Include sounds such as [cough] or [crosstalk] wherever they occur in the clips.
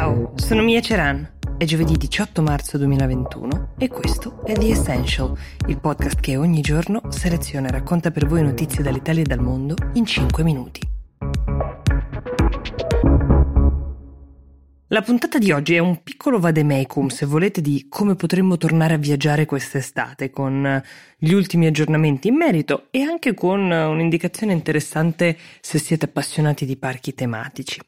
Ciao, sono Mia Ceran. È giovedì 18 marzo 2021 e questo è The Essential, il podcast che ogni giorno seleziona e racconta per voi notizie dall'Italia e dal mondo in 5 minuti. La puntata di oggi è un piccolo vademecum, se volete, di come potremmo tornare a viaggiare quest'estate, con gli ultimi aggiornamenti in merito e anche con un'indicazione interessante se siete appassionati di parchi tematici.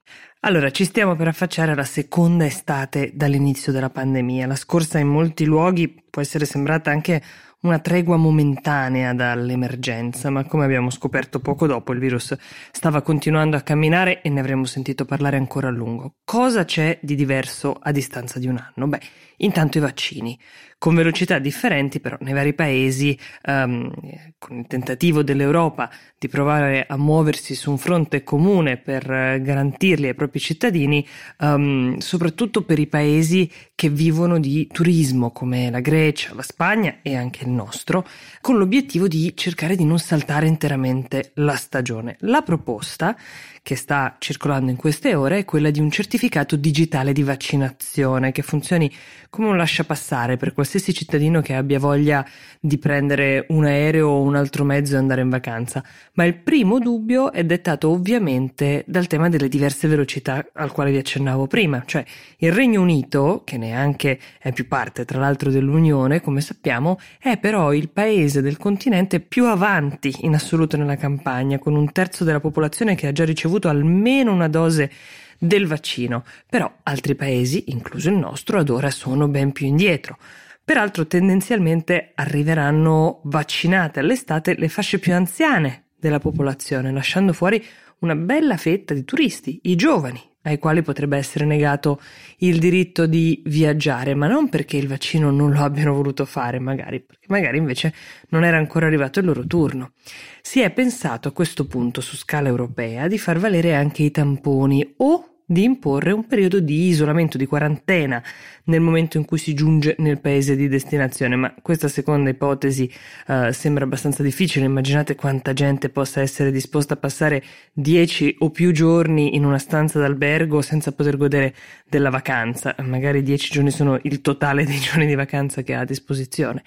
Allora, ci stiamo per affacciare alla seconda estate dall'inizio della pandemia. La scorsa in molti luoghi può essere sembrata anche una tregua momentanea dall'emergenza, ma come abbiamo scoperto poco dopo il virus stava continuando a camminare e ne avremmo sentito parlare ancora a lungo. Cosa c'è di diverso a distanza di un anno? Beh, intanto i vaccini con velocità differenti però nei vari paesi, um, con il tentativo dell'Europa di provare a muoversi su un fronte comune per garantirli ai propri cittadini, um, soprattutto per i paesi che vivono di turismo come la Grecia, la Spagna e anche il nostro, con l'obiettivo di cercare di non saltare interamente la stagione. La proposta che sta circolando in queste ore è quella di un certificato digitale di vaccinazione che funzioni come un lasciapassare per qualsiasi cittadino che abbia voglia di prendere un aereo o un altro mezzo e andare in vacanza. Ma il primo dubbio è dettato ovviamente dal tema delle diverse velocità al quale vi accennavo prima, cioè il Regno Unito, che neanche è più parte tra l'altro dell'Unione, come sappiamo, è però il paese del continente più avanti in assoluto nella campagna, con un terzo della popolazione che ha già ricevuto ricevuto almeno una dose del vaccino, però altri paesi, incluso il nostro, ad ora sono ben più indietro. Peraltro tendenzialmente arriveranno vaccinate all'estate le fasce più anziane della popolazione, lasciando fuori una bella fetta di turisti, i giovani, ai quali potrebbe essere negato il diritto di viaggiare, ma non perché il vaccino non lo abbiano voluto fare, magari, perché magari invece non era ancora arrivato il loro turno. Si è pensato a questo punto su scala europea di far valere anche i tamponi o di imporre un periodo di isolamento, di quarantena nel momento in cui si giunge nel paese di destinazione, ma questa seconda ipotesi uh, sembra abbastanza difficile. Immaginate quanta gente possa essere disposta a passare dieci o più giorni in una stanza d'albergo senza poter godere della vacanza. Magari dieci giorni sono il totale dei [laughs] giorni di vacanza che ha a disposizione.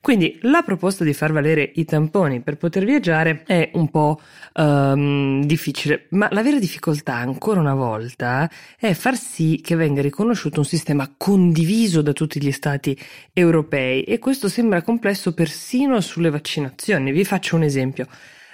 Quindi la proposta di far valere i tamponi per poter viaggiare è un po' um, difficile, ma la vera difficoltà, ancora una volta, è far sì che venga riconosciuto un sistema condiviso da tutti gli stati europei e questo sembra complesso persino sulle vaccinazioni. Vi faccio un esempio.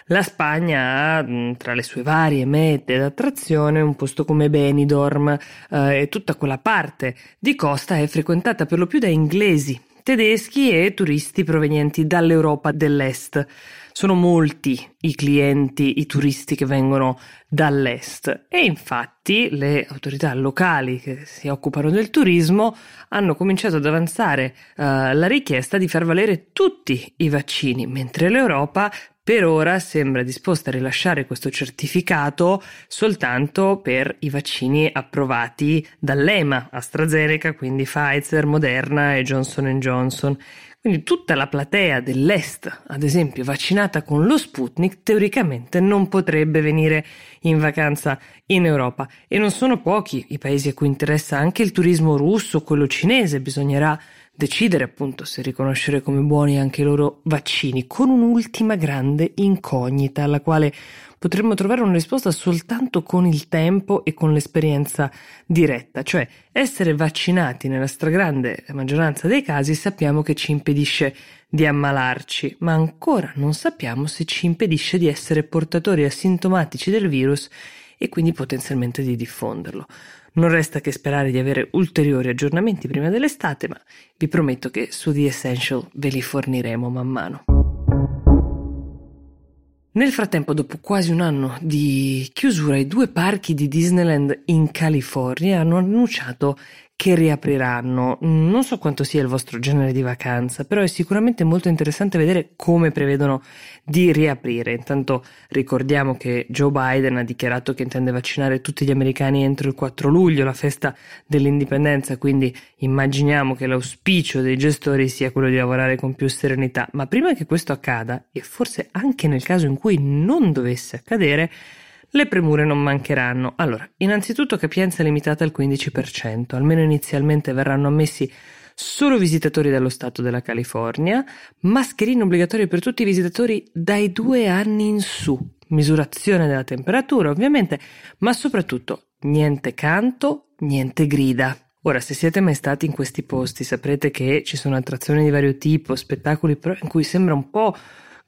La Spagna ha tra le sue varie mete d'attrazione un posto come Benidorm eh, e tutta quella parte di costa è frequentata per lo più da inglesi tedeschi e turisti provenienti dall'Europa dell'Est. Sono molti i clienti, i turisti che vengono dall'est e infatti le autorità locali che si occupano del turismo hanno cominciato ad avanzare uh, la richiesta di far valere tutti i vaccini, mentre l'Europa per ora sembra disposta a rilasciare questo certificato soltanto per i vaccini approvati dall'EMA, AstraZeneca, quindi Pfizer, Moderna e Johnson Johnson. Quindi tutta la platea dell'Est, ad esempio, vaccinata con lo Sputnik, teoricamente non potrebbe venire in vacanza in Europa. E non sono pochi i paesi a cui interessa anche il turismo russo, quello cinese, bisognerà decidere appunto se riconoscere come buoni anche i loro vaccini, con un'ultima grande incognita alla quale potremmo trovare una risposta soltanto con il tempo e con l'esperienza diretta, cioè essere vaccinati nella stragrande maggioranza dei casi sappiamo che ci impedisce di ammalarci, ma ancora non sappiamo se ci impedisce di essere portatori asintomatici del virus e quindi potenzialmente di diffonderlo. Non resta che sperare di avere ulteriori aggiornamenti prima dell'estate, ma vi prometto che su The Essential ve li forniremo man mano. Nel frattempo, dopo quasi un anno di chiusura, i due parchi di Disneyland in California hanno annunciato che riapriranno. Non so quanto sia il vostro genere di vacanza, però è sicuramente molto interessante vedere come prevedono di riaprire. Intanto ricordiamo che Joe Biden ha dichiarato che intende vaccinare tutti gli americani entro il 4 luglio, la festa dell'indipendenza, quindi immaginiamo che l'auspicio dei gestori sia quello di lavorare con più serenità. Ma prima che questo accada, e forse anche nel caso in cui non dovesse accadere, Le premure non mancheranno. Allora, innanzitutto capienza limitata al 15%, almeno inizialmente verranno ammessi solo visitatori dallo Stato della California, mascherine obbligatorie per tutti i visitatori dai due anni in su, misurazione della temperatura ovviamente, ma soprattutto niente canto, niente grida. Ora, se siete mai stati in questi posti, saprete che ci sono attrazioni di vario tipo, spettacoli in cui sembra un po'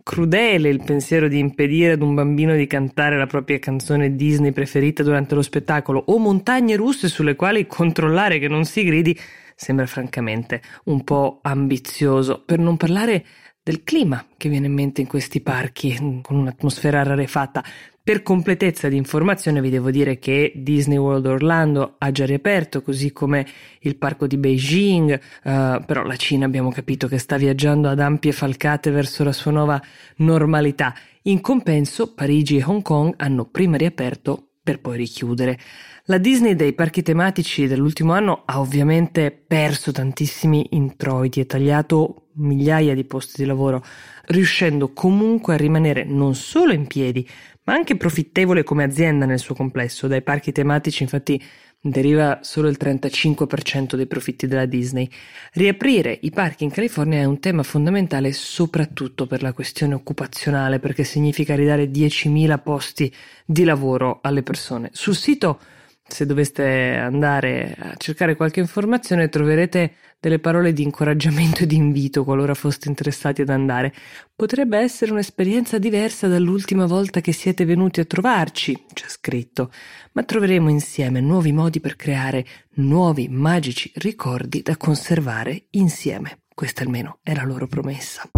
crudele il pensiero di impedire ad un bambino di cantare la propria canzone Disney preferita durante lo spettacolo o montagne russe sulle quali controllare che non si gridi sembra francamente un po' ambizioso, per non parlare del clima che viene in mente in questi parchi con un'atmosfera rarefatta. Per completezza di informazione vi devo dire che Disney World Orlando ha già riaperto, così come il parco di Beijing, uh, però la Cina abbiamo capito che sta viaggiando ad ampie falcate verso la sua nuova normalità. In compenso, Parigi e Hong Kong hanno prima riaperto per poi richiudere. La Disney dei parchi tematici dell'ultimo anno ha ovviamente perso tantissimi introiti e tagliato migliaia di posti di lavoro, riuscendo comunque a rimanere non solo in piedi, ma anche profittevole come azienda nel suo complesso. Dai parchi tematici infatti deriva solo il 35% dei profitti della Disney. Riaprire i parchi in California è un tema fondamentale soprattutto per la questione occupazionale, perché significa ridare 10.000 posti di lavoro alle persone. Sul sito se doveste andare a cercare qualche informazione troverete delle parole di incoraggiamento e di invito qualora foste interessati ad andare. Potrebbe essere un'esperienza diversa dall'ultima volta che siete venuti a trovarci, c'è scritto, ma troveremo insieme nuovi modi per creare nuovi magici ricordi da conservare insieme. Questa almeno è la loro promessa.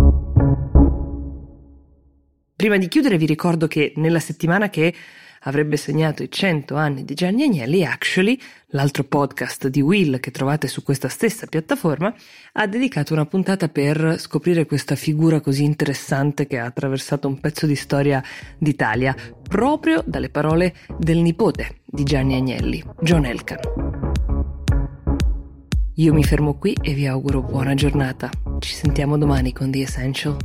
Prima di chiudere vi ricordo che nella settimana che avrebbe segnato i 100 anni di Gianni Agnelli, Actually, l'altro podcast di Will che trovate su questa stessa piattaforma, ha dedicato una puntata per scoprire questa figura così interessante che ha attraversato un pezzo di storia d'Italia, proprio dalle parole del nipote di Gianni Agnelli, John Elkan. Io mi fermo qui e vi auguro buona giornata. Ci sentiamo domani con The Essential.